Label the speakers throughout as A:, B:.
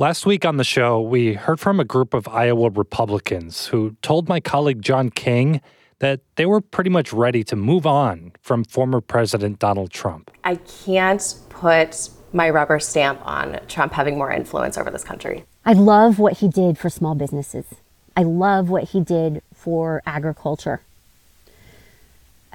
A: Last week on the show, we heard from a group of Iowa Republicans who told my colleague John King that they were pretty much ready to move on from former President Donald Trump.
B: I can't put my rubber stamp on Trump having more influence over this country.
C: I love what he did for small businesses. I love what he did for agriculture.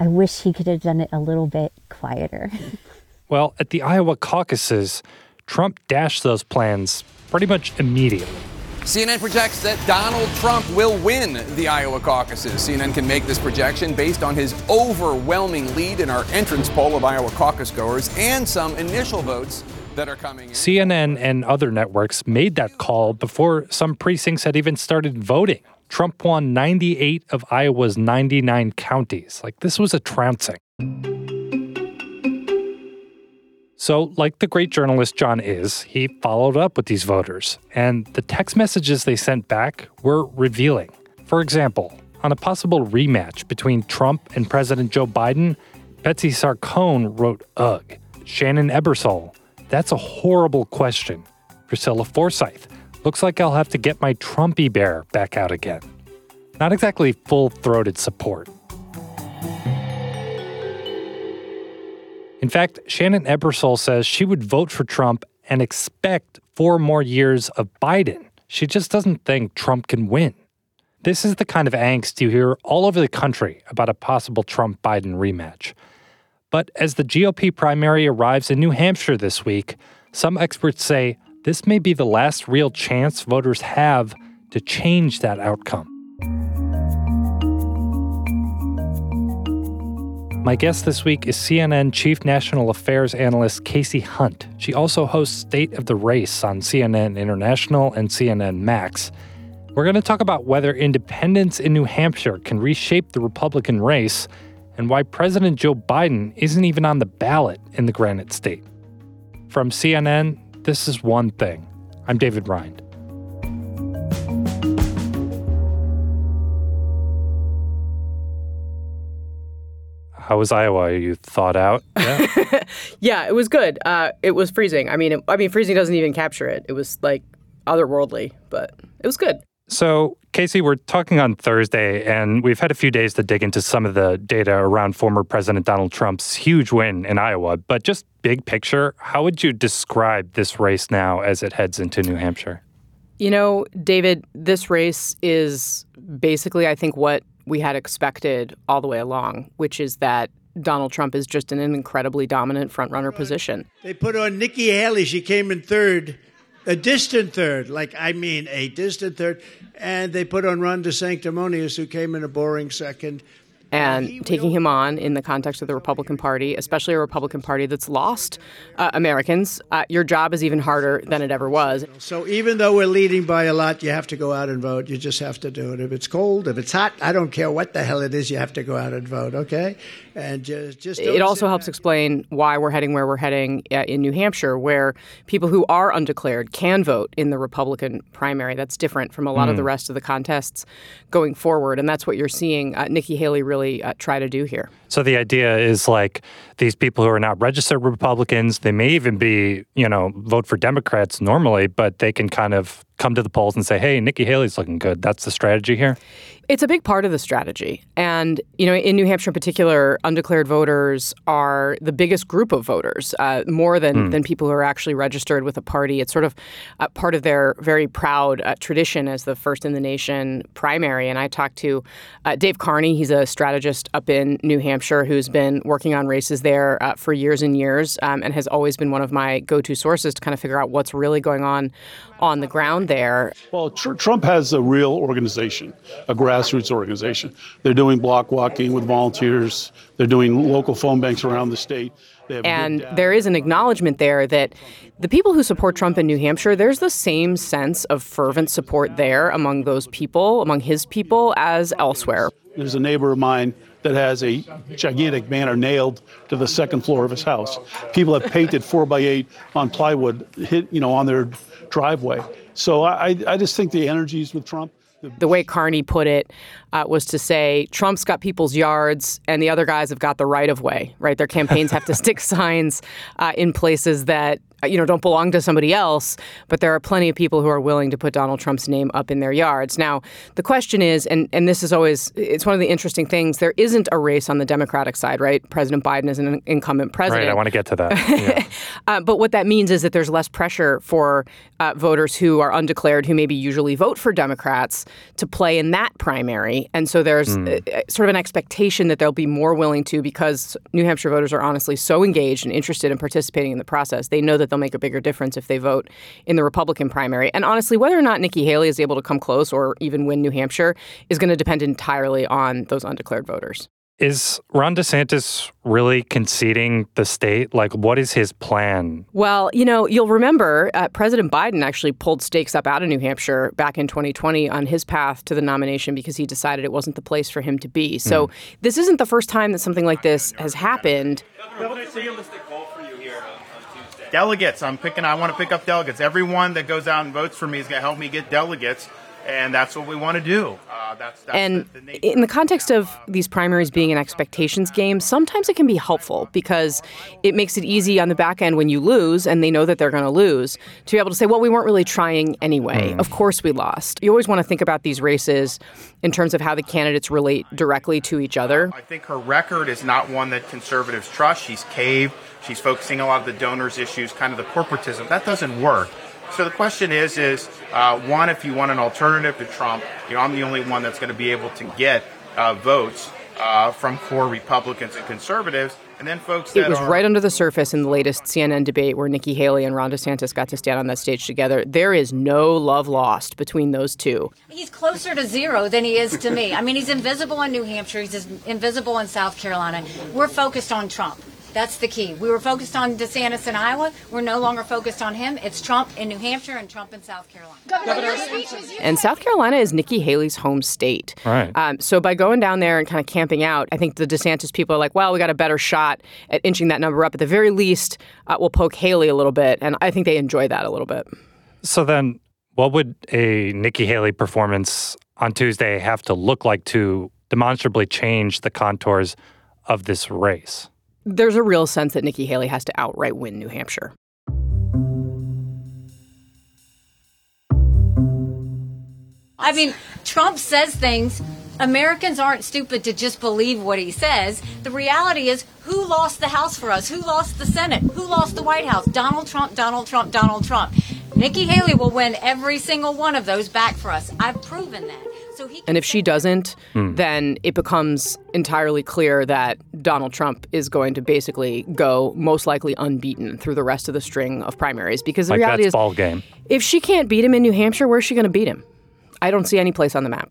C: I wish he could have done it a little bit quieter.
A: well, at the Iowa caucuses, Trump dashed those plans pretty much immediately.
D: CNN projects that Donald Trump will win the Iowa caucuses. CNN can make this projection based on his overwhelming lead in our entrance poll of Iowa caucus goers and some initial votes that are coming in.
A: CNN and other networks made that call before some precincts had even started voting. Trump won 98 of Iowa's 99 counties. Like, this was a trouncing. So, like the great journalist John is, he followed up with these voters, and the text messages they sent back were revealing. For example, on a possible rematch between Trump and President Joe Biden, Betsy Sarcone wrote, Ugh. Shannon Ebersole, that's a horrible question. Priscilla Forsyth, looks like I'll have to get my Trumpy bear back out again. Not exactly full throated support. In fact, Shannon Ebersole says she would vote for Trump and expect four more years of Biden. She just doesn't think Trump can win. This is the kind of angst you hear all over the country about a possible Trump Biden rematch. But as the GOP primary arrives in New Hampshire this week, some experts say this may be the last real chance voters have to change that outcome. My guest this week is CNN Chief National Affairs Analyst Kasie Hunt. She also hosts State of the Race on CNN International and CNN Max. We're going to talk about whether independents in New Hampshire can reshape the Republican race and why President Joe Biden isn't even on the ballot in the Granite State. From CNN, this is one thing. I'm David Rind. How was Iowa? Are you thought out?
E: Yeah, yeah it was good. Uh, it was freezing. I mean, it, I mean, freezing doesn't even capture it. It was like otherworldly, but it was good.
A: So, Kasie, we're talking on Thursday, and we've had a few days to dig into some of the data around former President Donald Trump's huge win in Iowa. But just big picture, how would you describe this race now as it heads into New Hampshire?
E: You know, David, this race is basically, I think, what we had expected all the way along, which is that Donald Trump is just in an incredibly dominant frontrunner position.
F: They put on Nikki Haley. She came in third, a distant third, like I mean a distant third. And they put on Ron DeSanctimonious, who came in a boring second
E: and taking him on in the context of the Republican Party, especially a Republican Party that's lost uh, Americans, uh, your job is even harder than it ever was.
F: So even though we're leading by a lot, you have to go out and vote. You just have to do it. If it's cold, if it's hot, I don't care what the hell it is, you have to go out and vote, okay? And just, just
E: it also helps explain why we're heading where we're heading uh, in New Hampshire, where people who are undeclared can vote in the Republican primary. That's different from a lot mm. of the hmm. rest of the contests going forward, and that's what you're seeing uh, Nikki Haley really uh, try to do here.
A: So the idea is like these people who are not registered Republicans, they may even be, you know, vote for Democrats normally, but they can kind of come to the polls and say, hey, Nikki Haley's looking good. That's the strategy here?
E: It's a big part of the strategy. And, you know, in New Hampshire in particular, undeclared voters are the biggest group of voters, uh, more than, mm. than people who are actually registered with a party. It's sort of uh, part of their very proud uh, tradition as the first in the nation primary. And I talked to uh, Dave Carney. He's a strategist up in New Hampshire who's been working on races there uh, for years and years um, and has always been one of my go to sources to kind of figure out what's really going on on the ground there.
G: Well, tr- Trump has a real organization, a grassroots organization. They're doing block walking with volunteers, they're doing local phone banks around the state.
E: And there is an acknowledgement there that the people who support Trump in New Hampshire, there's the same sense of fervent support there among those people, among his people, as elsewhere.
G: There's a neighbor of mine that has a gigantic banner nailed to the second floor of his house. People have painted four by eight on plywood, hit you know on their driveway. So I, I just think the energies with Trump.
E: The way Carney put it uh, was to say Trump's got people's yards and the other guys have got the right of way, right? Their campaigns have to stick signs uh, in places that you know, don't belong to somebody else, but there are plenty of people who are willing to put Donald Trump's name up in their yards. Now, the question is, and, and this is always, it's one of the interesting things, there isn't a race on the Democratic side, right? President Biden is an incumbent president.
A: Right, I want to get to that. Yeah.
E: uh, but what that means is that there's less pressure for uh, voters who are undeclared, who maybe usually vote for Democrats, to play in that primary. And so there's mm. sort of an expectation that they'll be more willing to because New Hampshire voters are honestly so engaged and interested in participating in the process. They know that they'll make a bigger difference if they vote in the Republican primary. And honestly, whether or not Nikki Haley is able to come close or even win New Hampshire is going to depend entirely on those undeclared voters.
A: Is Ron DeSantis really conceding the state? Like, what is his plan?
E: Well, you know, you'll remember uh, President Biden actually pulled stakes up out of New Hampshire back in 2020 on his path to the nomination because he decided it wasn't the place for him to be. So, mm. this isn't the first time that something like this has happened.
H: Delegates. I'm picking. I want to pick up delegates. Everyone that goes out and votes for me is going to help me get delegates and that's what we want to do. Uh, that's, that's
E: and the, the in the context of these primaries being an expectations game, sometimes it can be helpful because it makes it easy on the back end when you lose and they know that they're going to lose to be able to say, well, we weren't really trying anyway. Mm. Of course we lost. You always want to think about these races in terms of how the candidates relate directly to each other.
H: I think her record is not one that conservatives trust. She's caved. She's focusing a lot of the donors' issues, kind of the corporatism. That doesn't work. So the question is, is uh, one, if you want an alternative to Trump, you know, I'm the only one that's going to be able to get uh, votes uh, from core Republicans and conservatives. And then folks
E: It was
H: are-
E: right under the surface in the latest CNN debate where Nikki Haley and Ron DeSantis got to stand on that stage together. There is no love lost between those two.
I: He's closer to zero than he is to me. I mean, he's invisible in New Hampshire, he's invisible in South Carolina. We're focused on Trump. That's the key. We were focused on DeSantis in Iowa. We're no longer focused on him. It's Trump in New Hampshire and Trump in South Carolina. Governor,
E: and South Carolina is Nikki Haley's home state.
A: Right. Um,
E: so by going down there and kind of camping out, I think the DeSantis people are like, well, we got a better shot at inching that number up. At the very least, uh, we'll poke Haley a little bit. And I think they enjoy that a little bit.
A: So then, what would a Nikki Haley performance on Tuesday have to look like to demonstrably change the contours of this race?
E: There's a real sense that Nikki Haley has to outright win New Hampshire.
I: I mean, Trump says things. Americans aren't stupid to just believe what he says. The reality is, who lost the House for us? Who lost the Senate? Who lost the White House? Donald Trump, Donald Trump, Donald Trump. Nikki Haley will win every single one of those back for us. I've proven that.
E: So and if she doesn't, mm. then it becomes entirely clear that Donald Trump is going to basically go most likely unbeaten through the rest of the string of primaries. Because the
A: like
E: reality
A: is,
E: ball
A: game.
E: if she can't beat him in New Hampshire, where's she going to beat him? I don't see any place on the map.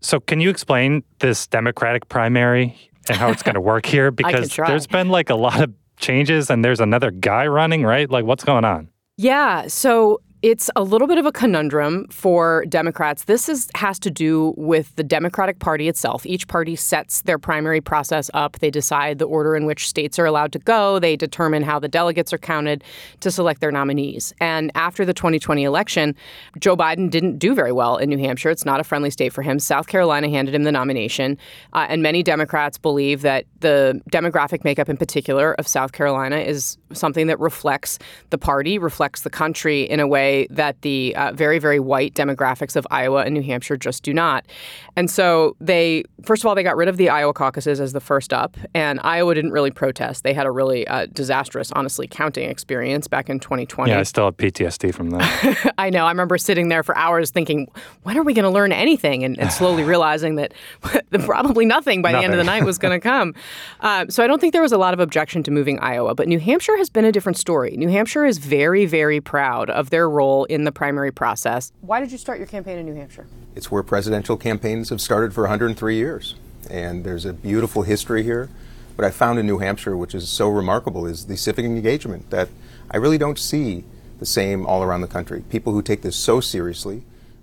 A: So, can you explain this Democratic primary and how it's going to work here? Because there's been like a lot of changes and there's another guy running, right? Like, what's going on?
E: Yeah. So it's a little bit of a conundrum for Democrats. This is, has to do with the Democratic Party itself. Each party sets their primary process up. They decide the order in which states are allowed to go. They determine how the delegates are counted to select their nominees. And after the 2020 election, Joe Biden didn't do very well in New Hampshire. It's not a friendly state for him. South Carolina handed him the nomination. Uh, and many Democrats believe that the demographic makeup, in particular, of South Carolina is something that reflects the party, reflects the country in a way way that the uh, very, very white demographics of Iowa and New Hampshire just do not. And so they, first of all, they got rid of the Iowa caucuses as the first up, and Iowa didn't really protest. They had a really uh, disastrous, honestly, counting experience back in 2020.
A: Yeah, I still have PTSD from that.
E: I know. I remember sitting there for hours thinking, when are we going to learn anything? And, and slowly realizing that probably nothing by nothing. the end of the night was going to come. Uh, so I don't think there was a lot of objection to moving Iowa. But New Hampshire has been a different story. New Hampshire is very, very proud of their role role in the primary process. Why did you start your campaign in New Hampshire?
J: It's where presidential campaigns have started for 103 years. And there's a beautiful history here. What I found in New Hampshire, which is so remarkable, is the civic engagement that I really don't see the same all around the country. People who take this so seriously,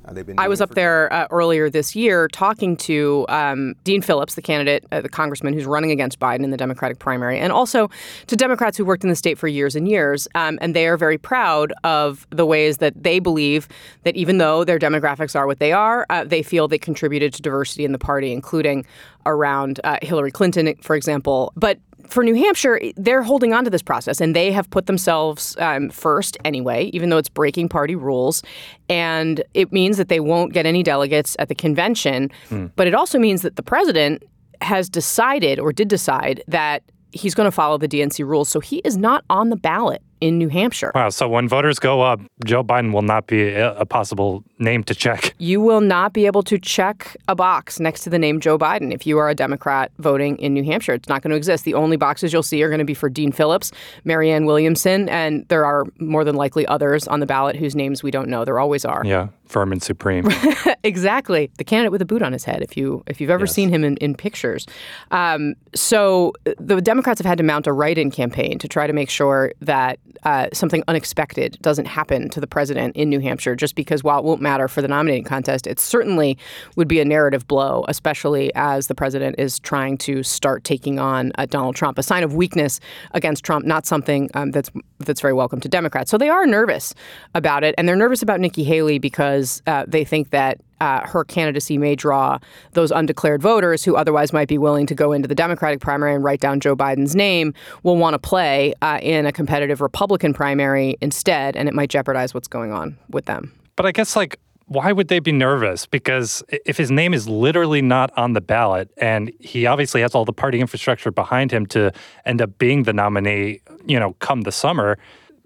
J: Uh,
E: I was up there uh, earlier this year talking to um, Dean Phillips, the candidate, uh, the congressman who's running against Biden in the Democratic primary, and also to Democrats who worked in the state for years and years. Um, and they are very proud of the ways that they believe that even though their demographics are what they are, uh, they feel they contributed to diversity in the party, including around uh, Hillary Clinton, for example. But for New Hampshire, they're holding on to this process and they have put themselves um, first anyway, even though it's breaking party rules. And it means that they won't get any delegates at the convention. Hmm. But it also means that the president has decided or did decide that he's going to follow the DNC rules. So he is not on the ballot in New Hampshire.
A: Wow. So when voters go up, Joe Biden will not be a, possible name to check.
E: You will not be able to check a box next to the name Joe Biden if you are a Democrat voting in New Hampshire. It's not going to exist. The only boxes you'll see are going to be for Dean Phillips, Marianne Williamson, and there are more than likely others on the ballot whose names we don't know. There always are.
A: Yeah, Vermin Supreme.
E: exactly. The candidate with a boot on his head, if you if you've ever yes. seen him in, in pictures. Um, so the Democrats have had to mount a write-in campaign to try to make sure that uh, something unexpected doesn't happen to the president in New Hampshire, just because while it won't matter for the nominating contest, it certainly would be a narrative blow, especially as the president is trying to start taking on uh, Donald Trump. A sign of weakness against Trump, not something um, that's that's very welcome to Democrats. So they are nervous about it, and they're nervous about Nikki Haley because uh, they think that uh, her candidacy may draw those undeclared voters who otherwise might be willing to go into the Democratic primary and write down Joe Biden's name will want to play uh, in a competitive Republican primary instead, and it might jeopardize what's going on with them.
A: But I guess, like, why would they be nervous? Because if his name is literally not on the ballot and he obviously has all the party infrastructure behind him to end up being the nominee, you know, come the summer,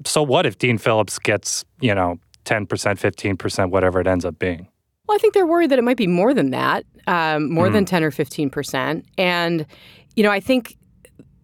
A: so what if Dean Phillips gets, you know, 10%, 15%, whatever it ends up being?
E: Well, I think they're worried that it might be more than that, um, more mm. than 10 or 15 percent. And, you know, I think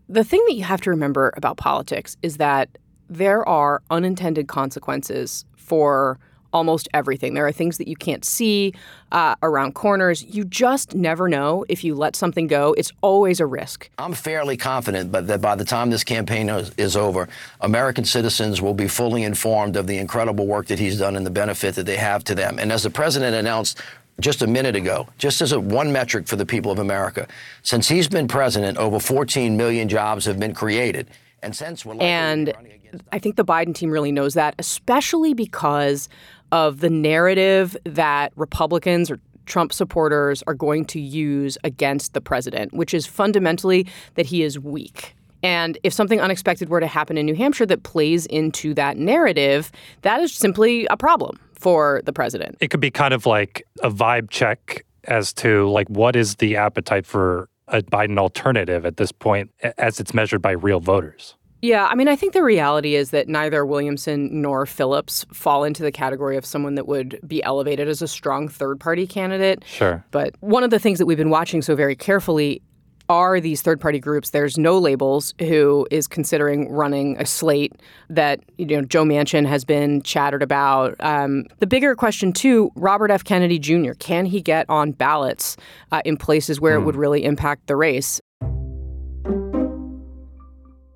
E: the thing that you have to remember about politics is that there are unintended consequences for almost everything. There are things that you can't see uh, around corners. You just never know if you let something go. It's always a risk.
K: I'm fairly confident but that by the time this campaign is, is over, American citizens will be fully informed of the incredible work that he's done and the benefit that they have to them. And as the president announced just a minute ago, just as a one metric for the people of America, since he's been president, over 14 million jobs have been created. And since we're
E: and I think the Biden team really knows that, especially because of the narrative that Republicans or Trump supporters are going to use against the president, which is fundamentally that he is weak. And if something unexpected were to happen in New Hampshire that plays into that narrative, that is simply a problem for the president.
A: It could be kind of like a vibe check as to like what is the appetite for a Biden alternative at this point as it's measured by real voters.
E: Yeah, I mean, I think the reality is that neither Williamson nor Phillips fall into the category of someone that would be elevated as a strong third party candidate.
A: Sure.
E: But one of the things that we've been watching so very carefully are these third party groups. There's no labels who is considering running a slate that you know Joe Manchin has been chattered about. Um, the bigger question too, Robert F. Kennedy Jr. Can he get on ballots uh, in places where mm. it hmm. would really impact the race?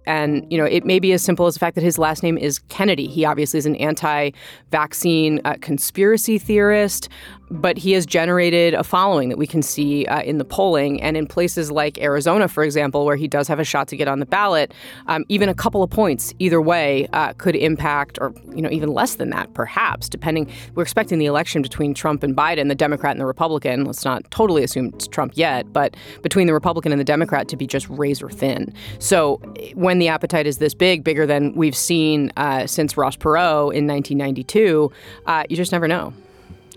E: And, you know, it may be as simple as the fact that his last name is Kennedy. He obviously is an anti vaccine uh, conspiracy theorist but he has generated a following that we can see uh, in the polling. And in places like Arizona, for example, where he does have a shot to get on the ballot, um, even a couple of points either way uh, could impact, or you know, even less than that, perhaps, depending. We're expecting the election between Trump and Biden, the Democrat and the Republican. Let's not totally assume it's Trump yet, but between the Republican and the Democrat to be just razor thin. So when the appetite is this big, bigger than we've seen uh, since Ross Perot in 1992, uh, you just never know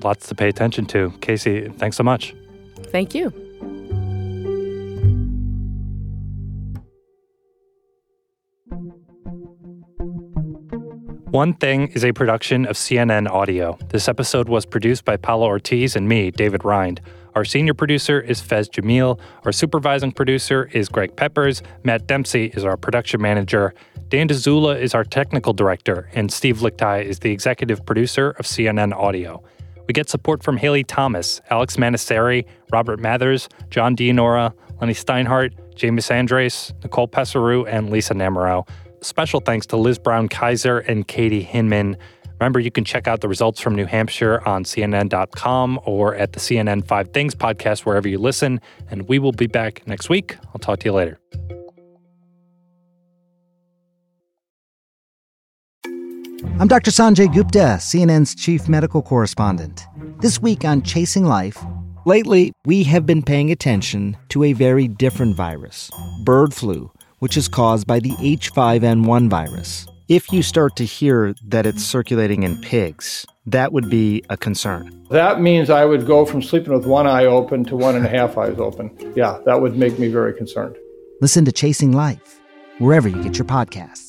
A: lots to pay attention to. Kasie, thanks so much.
E: Thank you.
A: One Thing is a production of CNN Audio. This episode was produced by Paolo Ortiz and me, David Rind. Our senior producer is Faiz Jamil. Our supervising producer is Greg Peppers. Matt Dempsey is our production manager. Dan Dzula is our technical director. And Steve Lickteig is the executive producer of CNN Audio. We get support from Haley Thomas, Alex Manasseri, Robert Mathers, John Dianora, Lenny Steinhardt, James Andres, Nicole Pesaru, and Lisa Namerow. Special thanks to Liz Brown Kaiser and Katie Hinman. Remember, you can check out the results from New Hampshire on CNN.com or at the CNN Five Things podcast, wherever you listen. And we will be back next week. I'll talk to you later.
L: I'm Dr. Sanjay Gupta, CNN's chief medical correspondent. This week on Chasing Life,
M: Lately, we have been paying attention to a very different virus, bird flu, which is caused by the H5N1 virus. If you start to hear that it's circulating in pigs, that would be a concern.
N: That means I would go from sleeping with one eye open to one and a half eyes open. Yeah, that would make me very concerned.
L: listen to Chasing Life wherever you get your podcasts.